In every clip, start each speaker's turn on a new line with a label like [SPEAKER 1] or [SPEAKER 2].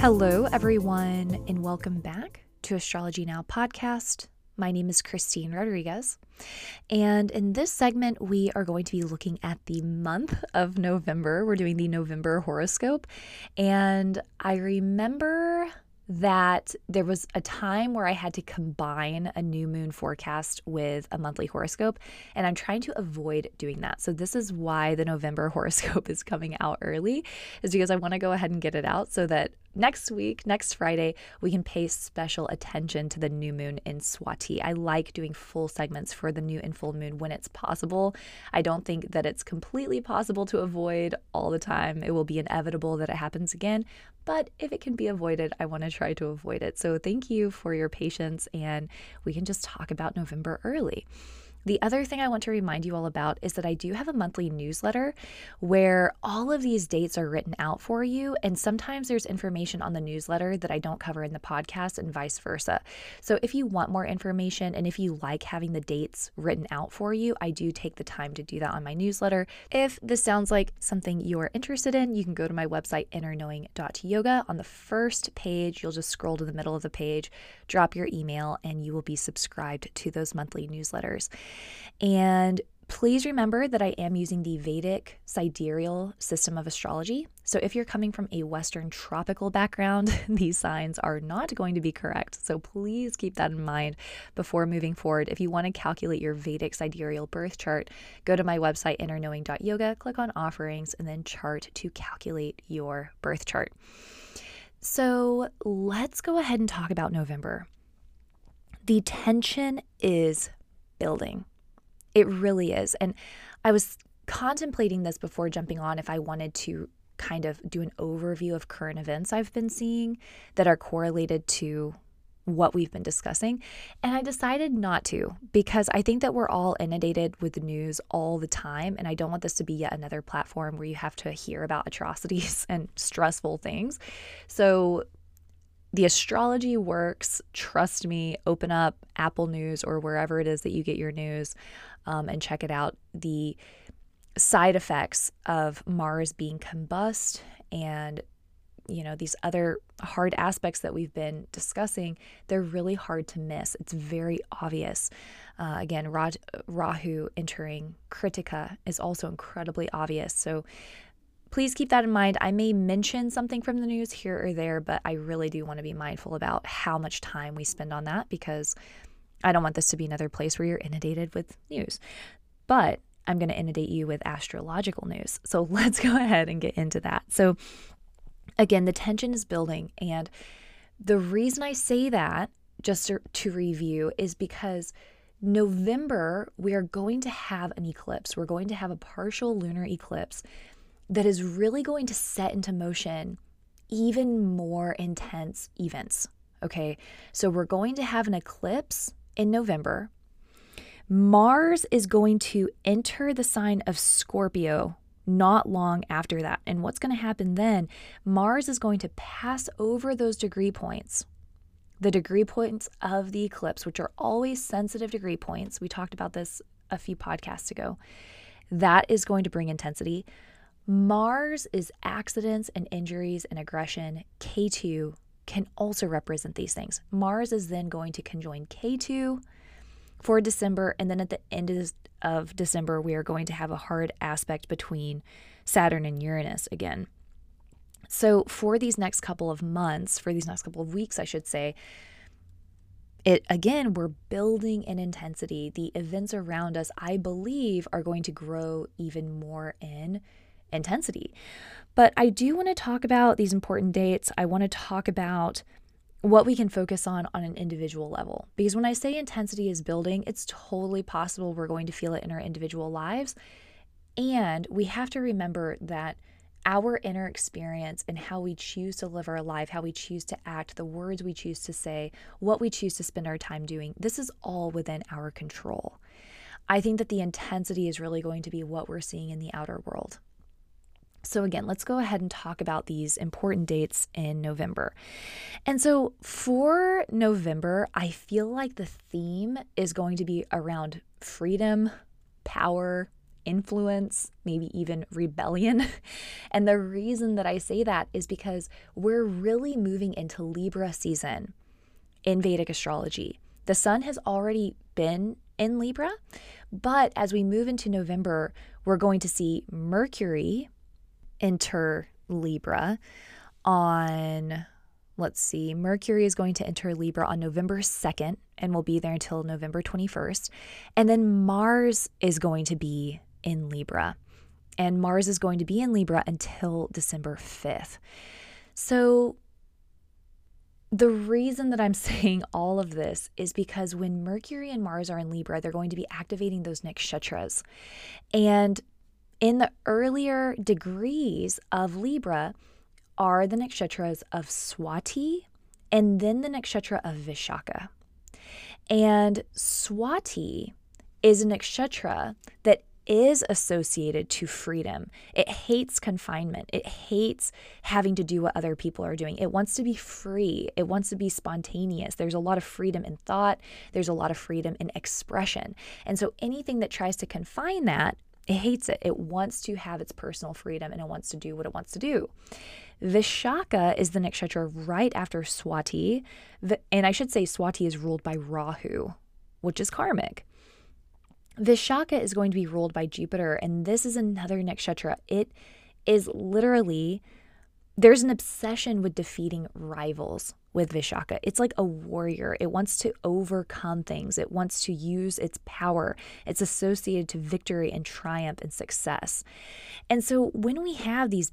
[SPEAKER 1] Hello, everyone, and welcome back to Astrology Now podcast. My name is Christine Rodriguez. And in this segment, we are going to be looking at the month of November. We're doing the November horoscope. And I remember that there was a time where I had to combine a new moon forecast with a monthly horoscope, and I'm trying to avoid doing that. So, this is why the November horoscope is coming out early, is because I want to go ahead and get it out so that next week, next Friday, we can pay special attention to the new moon in Swati. I like doing full segments for the new and full moon when it's possible. I don't think that it's completely possible to avoid all the time. It will be inevitable that it happens again, but if it can be avoided, I want to try to avoid it. So thank you for your patience, and we can just talk about November early. The other thing I want to remind you all about is that I do have a monthly newsletter where all of these dates are written out for you. And sometimes there's information on the newsletter that I don't cover in the podcast and vice versa. So if you want more information and if you like having the dates written out for you, I do take the time to do that on my newsletter. If this sounds like something you are interested in, you can go to my website, innerknowing.yoga. On the first page, you'll just scroll to the middle of the page, drop your email, and you will be subscribed to those monthly newsletters. And please remember that I am using the Vedic sidereal system of astrology. So if you're coming from a Western tropical background, these signs are not going to be correct. So please keep that in mind before moving forward. If you want to calculate your Vedic sidereal birth chart, go to my website, innerknowing.yoga, click on offerings, and then chart to calculate your birth chart. So let's go ahead and talk about November. The tension is building. It really is. And I was contemplating this before jumping on if I wanted to kind of do an overview of current events I've been seeing that are correlated to what we've been discussing. And I decided not to because I think that we're all inundated with the news all the time. And I don't want this to be yet another platform where you have to hear about atrocities and stressful things. So the astrology works. Trust me, open up Apple News or wherever it is that you get your news um, and check it out. The side effects of Mars being combust and you know these other hard aspects that we've been discussing they're really hard to miss it's very obvious uh, again Raj, rahu entering kritika is also incredibly obvious so please keep that in mind. I may mention something from the news here or there, but I really do want to be mindful about how much time we spend on that because I don't want this to be another place where you're inundated with news. But I'm going to inundate you with astrological news. So let's go ahead and get into that. So, again, the tension is building. And the reason I say that, just to, review, is because November, we are going to have an eclipse. We're going to have a partial lunar eclipse that is really going to set into motion even more intense events. Okay, so we're going to have an eclipse in November. Mars is going to enter the sign of Scorpio not long after that. And what's going to happen then? Mars is going to pass over those degree points, the degree points of the eclipse, which are always sensitive degree points. We talked about this a few podcasts ago. That is going to bring intensity. Mars is accidents and injuries and aggression. Ketu can also represent these things. Mars is then going to conjoin Ketu for December, and then at the end of December, we are going to have a hard aspect between Saturn and Uranus again. So, for these next couple of months, for these next couple of weeks, I should say, it again, we're building in intensity. The events around us, I believe, are going to grow even more in intensity. But I do want to talk about these important dates. I want to talk about what we can focus on on an individual level. Because when I say intensity is building, it's totally possible we're going to feel it in our individual lives. And we have to remember that our inner experience and how we choose to live our life, how we choose to act, the words we choose to say, what we choose to spend our time doing, this is all within our control. I think that the intensity is really going to be what we're seeing in the outer world. So, again, let's go ahead and talk about these important dates in November. And so, for November, I feel like the theme is going to be around freedom, power, influence, maybe even rebellion. and the reason that I say that is because we're really moving into Libra season in Vedic astrology. The sun has already been in Libra, but as we move into November, we're going to see Mercury enter Libra on, let's see, Mercury is going to enter Libra on November 2nd and will be there until November 21st. And then Mars is going to be in Libra. And Mars is going to be in Libra until December 5th. So the reason that I'm saying all of this is because when Mercury and Mars are in Libra, they're going to be activating those nakshatras. And in the earlier degrees of Libra are the nakshatras of Swati and then the nakshatra of Vishaka. And Swati is a nakshatra that is associated to freedom. It hates confinement. It hates having to do what other people are doing. It wants to be free. It wants to be spontaneous. There's a lot of freedom in thought, there's a lot of freedom in expression. And so anything that tries to confine that, it hates it. It wants to have its personal freedom and it wants to do what it wants to do. Vishaka is the nakshatra right after Swati. And I should say Swati is ruled by Rahu, which is karmic. Vishaka is going to be ruled by Jupiter, and this is another nakshatra. It is literally, there's an obsession with defeating rivals with Vishaka. It's like a warrior. It wants to overcome things, it wants to use its power. It's associated to victory and triumph and success. And so when we have these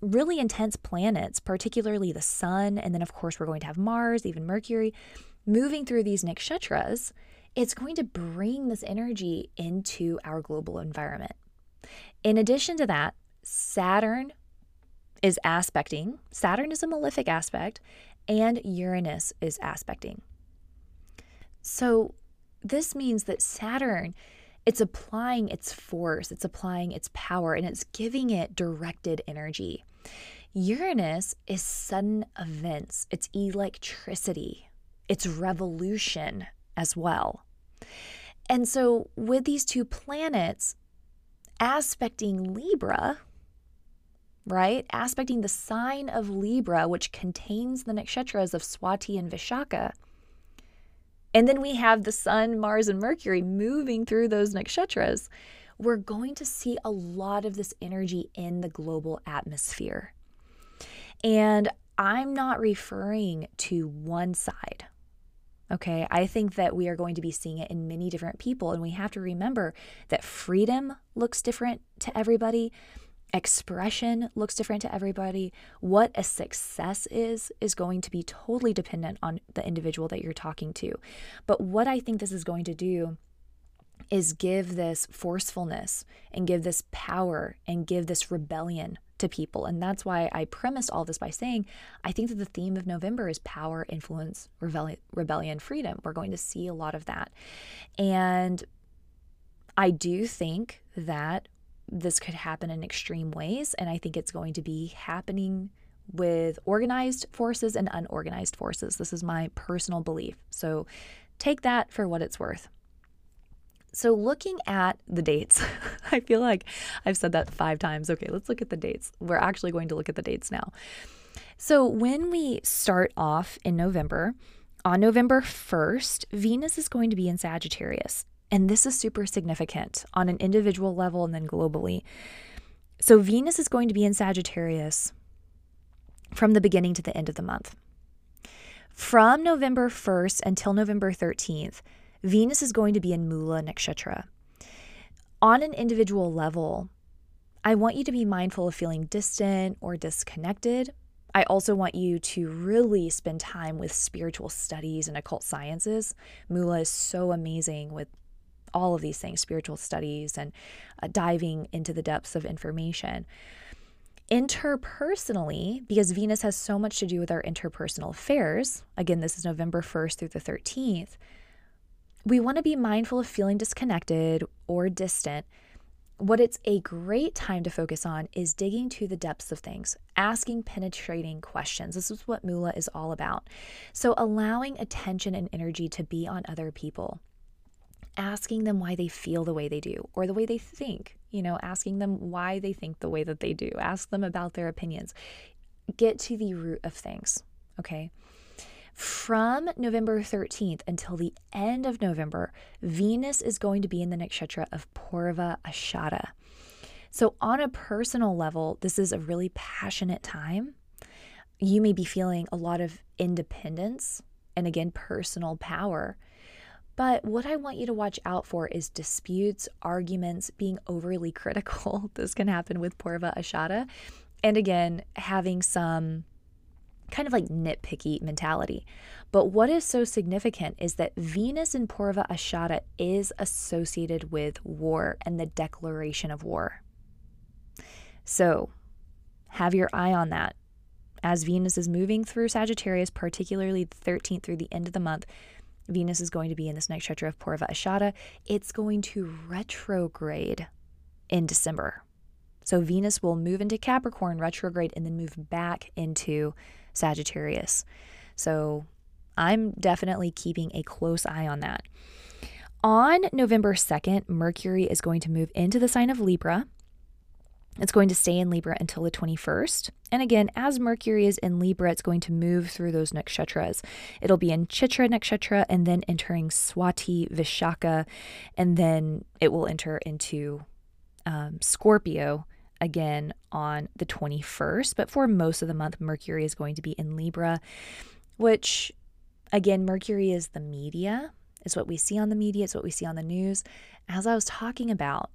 [SPEAKER 1] really intense planets, particularly the sun, and then of course we're going to have Mars, even Mercury, moving through these nakshatras, it's going to bring this energy into our global environment. In addition to that, Saturn is aspecting, Saturn is a malefic aspect, and Uranus is aspecting. So this means that Saturn it's applying its force, it's applying its power, and it's giving it directed energy. Uranus is sudden events, it's electricity, it's revolution as well. And so, with these two planets aspecting Libra, right? Aspecting the sign of Libra, which contains the nakshatras of Swati and Vishaka. And then we have the Sun, Mars, and Mercury moving through those nakshatras. We're going to see a lot of this energy in the global atmosphere. And I'm not referring to one side. Okay, I think that we are going to be seeing it in many different people. And we have to remember that freedom looks different to everybody, expression looks different to everybody. What a success is, is going to be totally dependent on the individual that you're talking to. But what I think this is going to do is give this forcefulness and give this power and give this rebellion to people. And that's why I premised all this by saying I think that the theme of November is power, influence, rebellion, rebellion, freedom. We're going to see a lot of that. And I do think that this could happen in extreme ways. And I think it's going to be happening with organized forces and unorganized forces. This is my personal belief. So take that for what it's worth. So, looking at the dates, I feel like I've said that five times. Okay, let's look at the dates. We're actually going to look at the dates now. So, when we start off in November, on November 1st, Venus is going to be in Sagittarius. And this is super significant on an individual level and then globally. So, Venus is going to be in Sagittarius from the beginning to the end of the month. From November 1st until November 13th, Venus is going to be in Mula Nakshatra. On an individual level, I want you to be mindful of feeling distant or disconnected. I also want you to really spend time with spiritual studies and occult sciences. Mula is so amazing with all of these things spiritual studies and uh, diving into the depths of information. Interpersonally, because Venus has so much to do with our interpersonal affairs, again, this is November 1st through the 13th we want to be mindful of feeling disconnected or distant. What it's a great time to focus on is digging to the depths of things, asking penetrating questions. This is what Mula is all about. So, allowing attention and energy to be on other people, asking them why they feel the way they do or the way they think, you know, asking them why they think the way that they do, ask them about their opinions. Get to the root of things, okay? From November 13th until the end of November, Venus is going to be in the nakshatra of Purva Ashada. So, on a personal level, this is a really passionate time. You may be feeling a lot of independence and again, personal power. But what I want you to watch out for is disputes, arguments, being overly critical. this can happen with Purva Ashada. And again, having some kind of like nitpicky mentality. But what is so significant is that Venus in Purva Ashada is associated with war and the declaration of war. So have your eye on that. As Venus is moving through Sagittarius, particularly the 13th through the end of the month, Venus is going to be in this nakshatra of Purva Ashada. It's going to retrograde in December. So Venus will move into Capricorn, retrograde, and then move back into Sagittarius. So I'm definitely keeping a close eye on that. On November 2nd, Mercury is going to move into the sign of Libra. It's going to stay in Libra until the 21st. And again, as Mercury is in Libra, it's going to move through those nakshatras. It'll be in Chitra nakshatra and then entering Swati Vishaka, and then it will enter into um, Scorpio again on the 21st. But for most of the month, Mercury is going to be in Libra, which again, Mercury is the media. It's what we see on the media, it's what we see on the news. As I was talking about,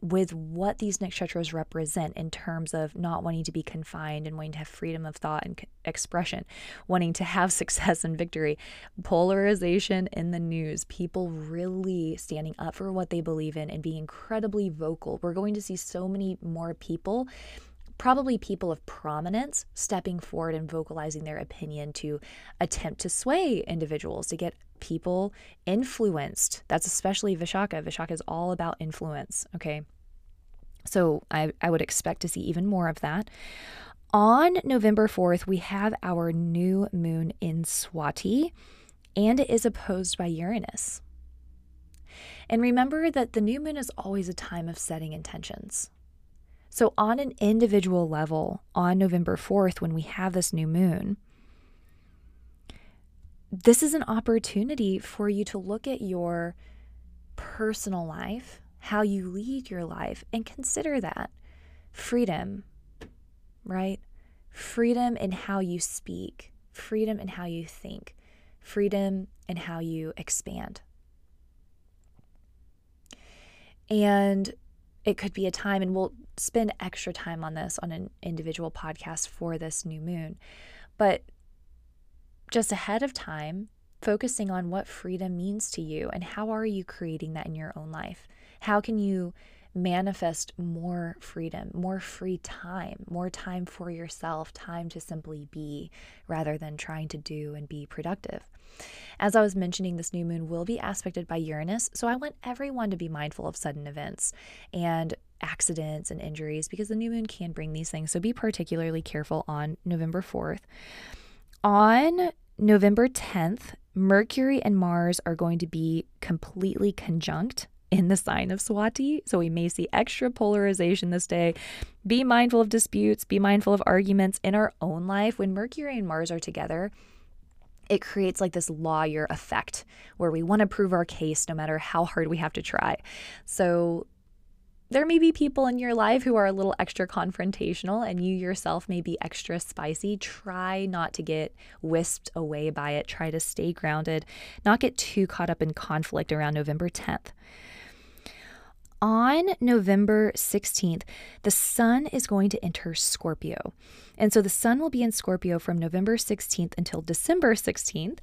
[SPEAKER 1] with what these nakshatras represent in terms of not wanting to be confined and wanting to have freedom of thought and expression, wanting to have success and victory, polarization in the news, people really standing up for what they believe in and being incredibly vocal. We're going to see so many more people probably people of prominence stepping forward and vocalizing their opinion to attempt to sway individuals, to get people influenced. That's especially Vishaka. Vishaka is all about influence, okay? So I, I would expect to see even more of that. On November 4th, we have our new moon in Swati, and it is opposed by Uranus. And remember that the new moon is always a time of setting intentions. So, on an individual level, on November 4th, when we have this new moon, this is an opportunity for you to look at your personal life, how you lead your life, and consider that freedom, right? Freedom in how you speak, freedom in how you think, freedom in how you expand. And it could be a time, and we'll spend extra time on this on an individual podcast for this new moon. But just ahead of time, focusing on what freedom means to you and how are you creating that in your own life? How can you manifest more freedom, more free time, more time for yourself, time to simply be rather than trying to do and be productive? As I was mentioning, this new moon will be aspected by Uranus, so I want everyone to be mindful of sudden events and accidents and injuries because the new moon can bring these things. So be particularly careful on November 4th. On November 10th, Mercury and Mars are going to be completely conjunct in the sign of Swati. So we may see extra polarization this day. Be mindful of disputes, be mindful of arguments in our own life. When Mercury and Mars are together, it creates like this lawyer effect where we want to prove our case no matter how hard we have to try. So there may be people in your life who are a little extra confrontational and you yourself may be extra spicy. Try not to get whisked away by it. Try to stay grounded, not get too caught up in conflict around November 10th. On November 16th, the sun is going to enter Scorpio. And so the sun will be in Scorpio from November 16th until December 16th.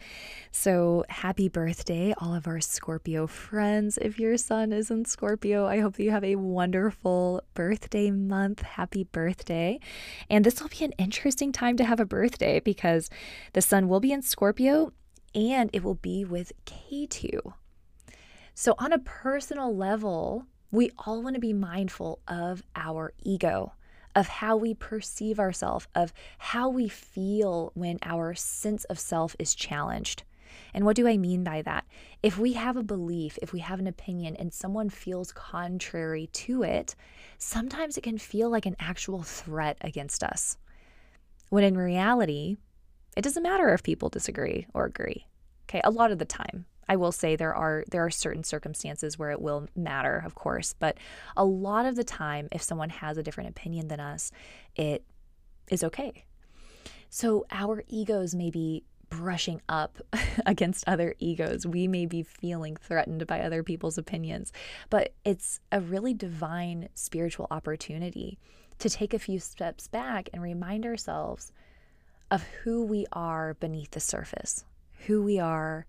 [SPEAKER 1] So happy birthday, all of our Scorpio friends. If your sun is in Scorpio, I hope that you have a wonderful birthday month. Happy birthday. And this will be an interesting time to have a birthday because the sun will be in Scorpio and it will be with Ketu. So, on a personal level, we all want to be mindful of our ego, of how we perceive ourselves, of how we feel when our sense of self is challenged. And what do I mean by that? If we have a belief, if we have an opinion, and someone feels contrary to it, sometimes it can feel like an actual threat against us. When in reality, it doesn't matter if people disagree or agree. Okay, a lot of the time. I will say there are there are certain circumstances where it will matter, of course, but a lot of the time if someone has a different opinion than us, it is okay. So our egos may be brushing up against other egos. We may be feeling threatened by other people's opinions, but it's a really divine spiritual opportunity to take a few steps back and remind ourselves of who we are beneath the surface, who we are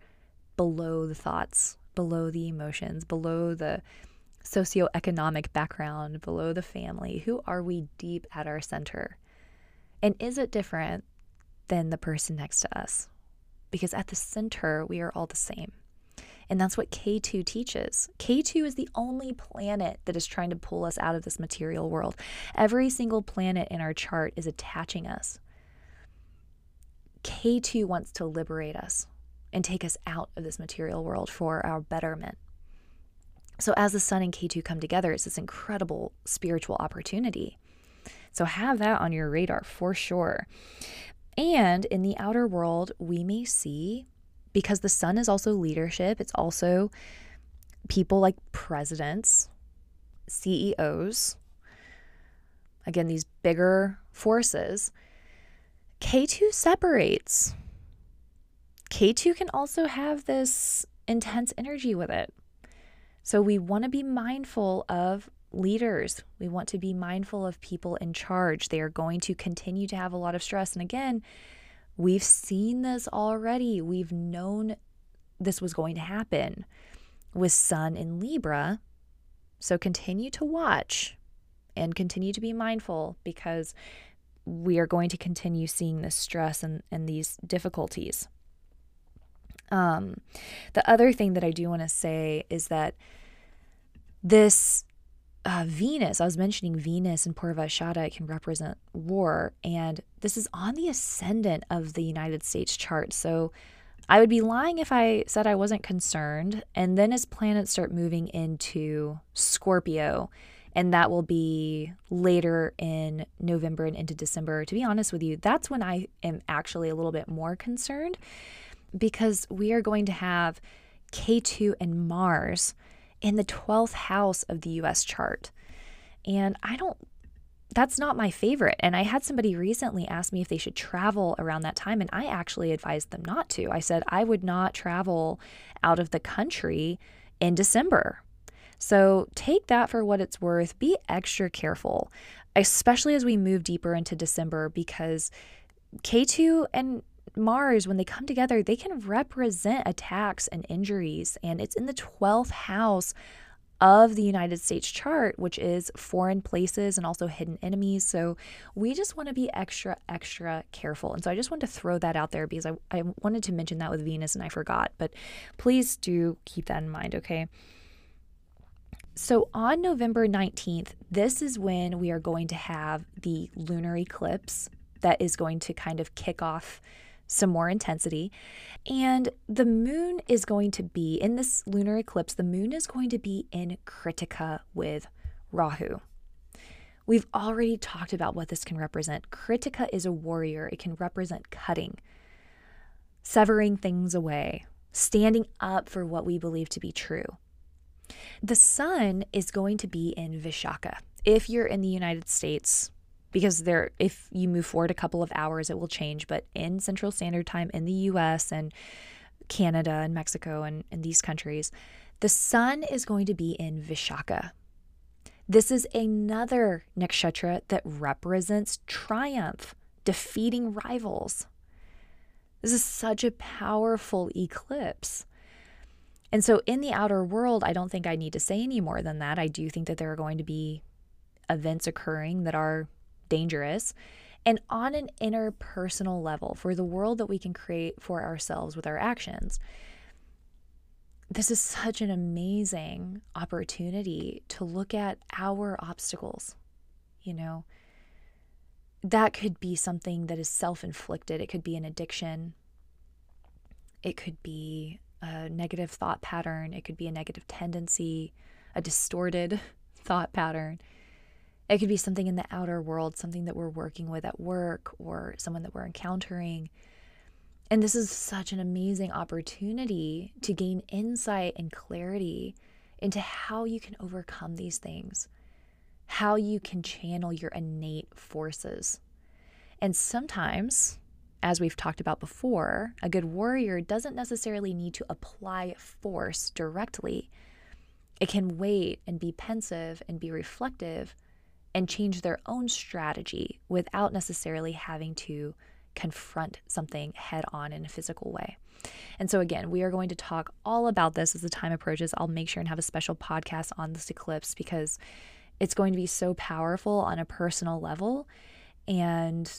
[SPEAKER 1] below the thoughts, below the emotions, below the socioeconomic background, below the family. Who are we deep at our center? And is it different than the person next to us? Because at the center, we are all the same. And that's what Ketu teaches. Ketu is the only planet that is trying to pull us out of this material world. Every single planet in our chart is attaching us. Ketu wants to liberate us and take us out of this material world for our betterment. So, as the sun and Ketu come together, it's this incredible spiritual opportunity. So, have that on your radar for sure. And in the outer world, we may see, because the sun is also leadership, it's also people like presidents, CEOs, again, these bigger forces. Ketu separates. Ketu can also have this intense energy with it. So we want to be mindful of leaders. We want to be mindful of people in charge. They are going to continue to have a lot of stress. And again, we've seen this already. We've known this was going to happen with Sun in Libra. So continue to watch and continue to be mindful because we are going to continue seeing this stress and, and these difficulties. Um, the other thing that I do want to say is that this uh, Venus, I was mentioning Venus and Purvashada can represent war, and this is on the ascendant of the United States chart. So I would be lying if I said I wasn't concerned. And then as planets start moving into Scorpio, and that will be later in November and into December, to be honest with you, that's when I am actually a little bit more concerned because we are going to have Ketu and Mars in the 12th house of the US chart. And I don't, that's not my favorite. And I had somebody recently ask me if they should travel around that time, and I actually advised them not to. I said I would not travel out of the country in December. So take that for what it's worth. Be extra careful, especially as we move deeper into December, because Ketu and Mars, when they come together, they can represent attacks and injuries. And it's in the 12th house of the United States chart, which is foreign places and also hidden enemies. So we just want to be extra, extra careful. And so I just wanted to throw that out there because I, I wanted to mention that with Venus and I forgot. But please do keep that in mind, okay? So on November 19th, this is when we are going to have the lunar eclipse that is going to kind of kick off some more intensity. And the moon is going to be in this lunar eclipse, the moon is going to be in Kritika with Rahu. We've already talked about what this can represent. Kritika is a warrior, it can represent cutting, severing things away, standing up for what we believe to be true. The sun is going to be in Vishaka. If you're in the United States, because there if you move forward a couple of hours it will change. But in central standard time in the US and Canada and Mexico and, and these countries the sun is going to be in Vishaka. This is another nakshatra that represents triumph defeating rivals. This is such a powerful eclipse. And so in the outer world I don't think I need to say any more than that. I do think that there are going to be events occurring that are dangerous, and on an interpersonal level for the world that we can create for ourselves with our actions. This is such an amazing opportunity to look at our obstacles. You know, that could be something that is self inflicted, it could be an addiction, it could be a negative thought pattern, it could be a negative tendency, a distorted thought pattern. It could be something in the outer world, something that we're working with at work or someone that we're encountering. And this is such an amazing opportunity to gain insight and clarity into how you can overcome these things, how you can channel your innate forces. And sometimes, as we've talked about before, a good warrior doesn't necessarily need to apply force directly. It can wait and be pensive and be reflective and change their own strategy without necessarily having to confront something head on in a physical way. And so, again, we are going to talk all about this as the time approaches. I'll make sure and have a special podcast on this eclipse because it's going to be so powerful on a personal level. And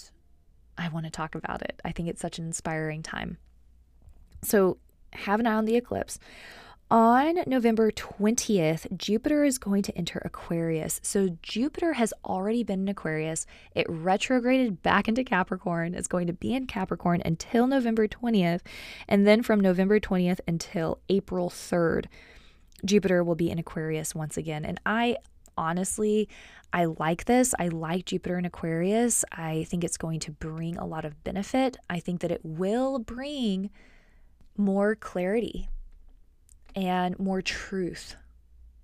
[SPEAKER 1] I want to talk about it. I think it's such an inspiring time. So, have an eye on the eclipse. On November 20th, Jupiter is going to enter Aquarius. So, Jupiter has already been in Aquarius. It retrograded back into Capricorn. It's going to be in Capricorn until November 20th. And then from November 20th until April 3rd, Jupiter will be in Aquarius once again. And I honestly, I like this. I like Jupiter in Aquarius. I think it's going to bring a lot of benefit. I think that it will bring more clarity and more truth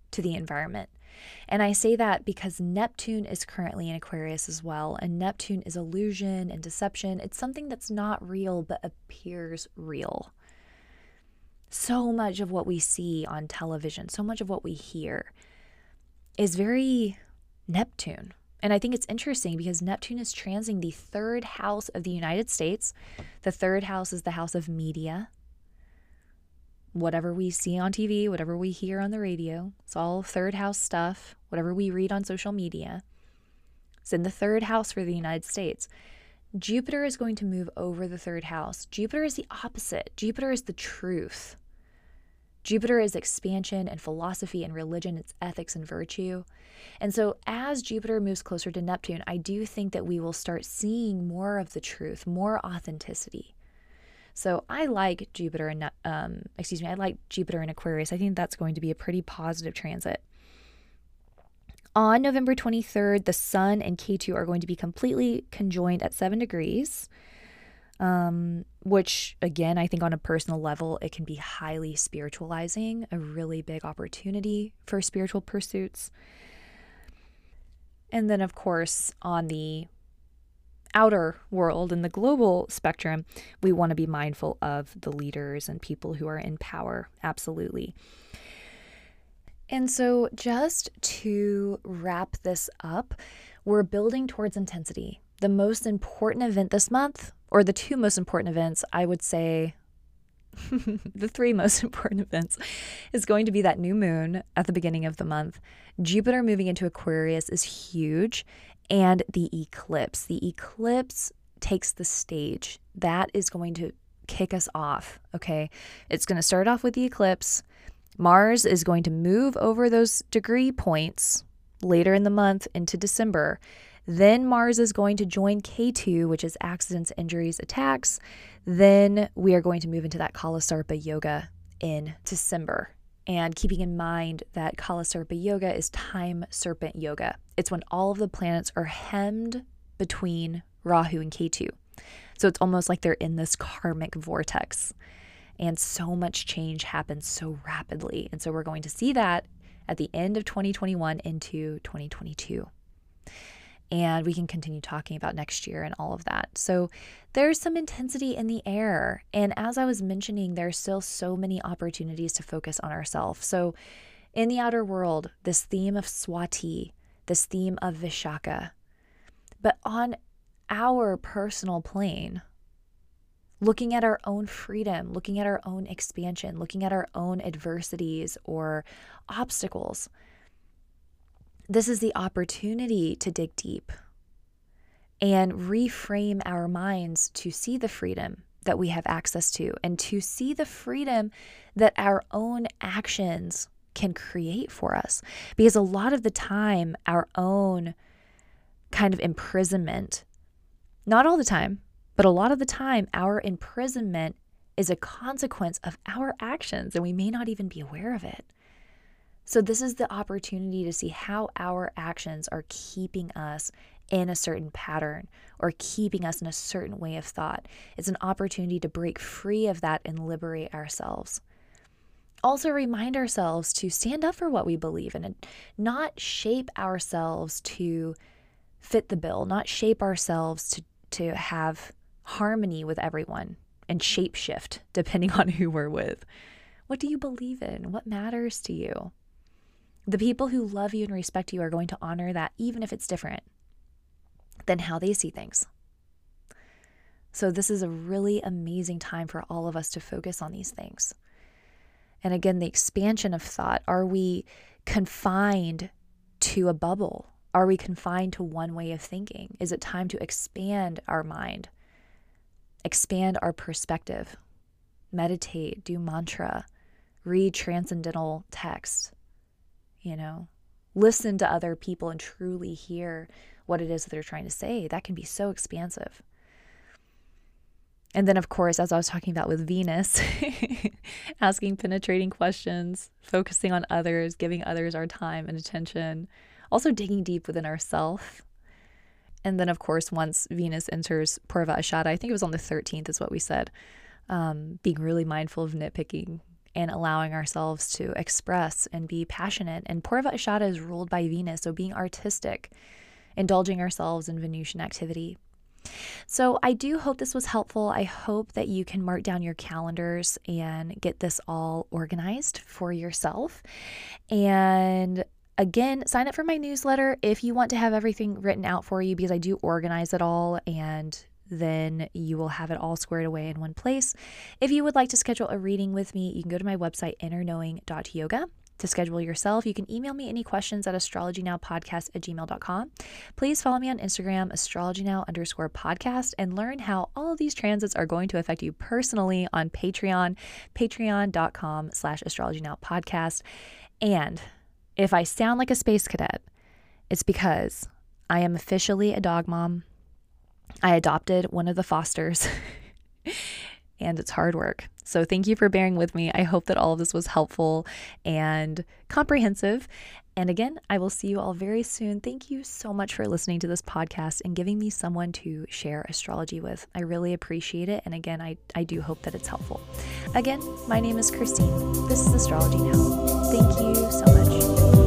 [SPEAKER 1] to the environment. And I say that because Neptune is currently in Aquarius as well. And Neptune is illusion and deception. It's something that's not real but appears real. So much of what we see on television, so much of what we hear is very Neptune. And I think it's interesting because Neptune is transiting the third house of the United States. The third house is the house of media, whatever we see on TV, whatever we hear on the radio, it's all third house stuff, whatever we read on social media. It's in the third house for the United States. Jupiter is going to move over the third house. Jupiter is the opposite. Jupiter is the truth. Jupiter is expansion and philosophy and religion, it's ethics and virtue. And so, as Jupiter moves closer to Neptune, I do think that we will start seeing more of the truth, more authenticity. So I like Jupiter and um, excuse me, I like Jupiter in Aquarius. I think that's going to be a pretty positive transit. On November 23rd, the Sun and Ketu are going to be completely conjoined at seven degrees, um, which, again, I think on a personal level, it can be highly spiritualizing, a really big opportunity for spiritual pursuits. And then, of course, on the outer world and the global spectrum, we want to be mindful of the leaders and people who are in power. Absolutely. And so, just to wrap this up, we're building towards intensity. The most important event this month, or the two most important events, I would say the three most important events is going to be that new moon at the beginning of the month. Jupiter moving into Aquarius is huge and the eclipse. The eclipse takes the stage. That is going to kick us off. Okay. It's going to start off with the eclipse. Mars is going to move over those degree points later in the month into December. Then Mars is going to join Ketu, which is accidents, injuries, attacks. Then we are going to move into that Kalasarpa yoga in December and keeping in mind that Kalasarpa yoga is time serpent yoga. It's when all of the planets are hemmed between Rahu and Ketu. So it's almost like they're in this karmic vortex. And so much change happens so rapidly. And so we're going to see that at the end of 2021 into 2022 and we can continue talking about next year and all of that. So there's some intensity in the air. And as I was mentioning, there's still so many opportunities to focus on ourselves. So in the outer world, this theme of Swati, this theme of Vishaka, but on our personal plane, looking at our own freedom, looking at our own expansion, looking at our own adversities or obstacles this is the opportunity to dig deep and reframe our minds to see the freedom that we have access to and to see the freedom that our own actions can create for us. Because a lot of the time, our own kind of imprisonment, not all the time, but a lot of the time, our imprisonment is a consequence of our actions, and we may not even be aware of it. So, this is the opportunity to see how our actions are keeping us in a certain pattern or keeping us in a certain way of thought. It's an opportunity to break free of that and liberate ourselves. Also, remind ourselves to stand up for what we believe in and not shape ourselves to fit the bill, not shape ourselves to, to have harmony with everyone and shapeshift depending on who we're with. What do you believe in? What matters to you? The people who love you and respect you are going to honor that, even if it's different than how they see things. So, this is a really amazing time for all of us to focus on these things. And again, the expansion of thought are we confined to a bubble? Are we confined to one way of thinking? Is it time to expand our mind, expand our perspective, meditate, do mantra, read transcendental text, you know, listen to other people and truly hear what it is that they're trying to say. That can be so expansive. And then, of course, as I was talking about with Venus, asking penetrating questions, focusing on others, giving others our time and attention, also digging deep within ourselves And then, of course, once Venus enters Purva Ashada, I think it was on the 13th, is what we said, um, being really mindful of nitpicking, and allowing ourselves to express and be passionate. And Purva Ashada is ruled by Venus, so being artistic, indulging ourselves in Venusian activity. So, I do hope this was helpful. I hope that you can mark down your calendars and get this all organized for yourself. And again, sign up for my newsletter if you want to have everything written out for you because I do organize it all and then you will have it all squared away in one place. If you would like to schedule a reading with me, you can go to my website, innerknowing.yoga. To schedule yourself, you can email me any questions at astrologynowpodcast at gmail.com. Please follow me on Instagram, astrologynow underscore podcast, and learn how all of these transits are going to affect you personally on Patreon, patreon.com slash astrologynowpodcast. And if I sound like a space cadet, it's because I am officially a dog mom. I adopted one of the fosters, and it's hard work. So, thank you for bearing with me. I hope that all of this was helpful and comprehensive. And again, I will see you all very soon. Thank you so much for listening to this podcast and giving me someone to share astrology with. I really appreciate it. And again, I, I do hope that it's helpful. Again, my name is Christine. This is Astrology Now. Thank you so much.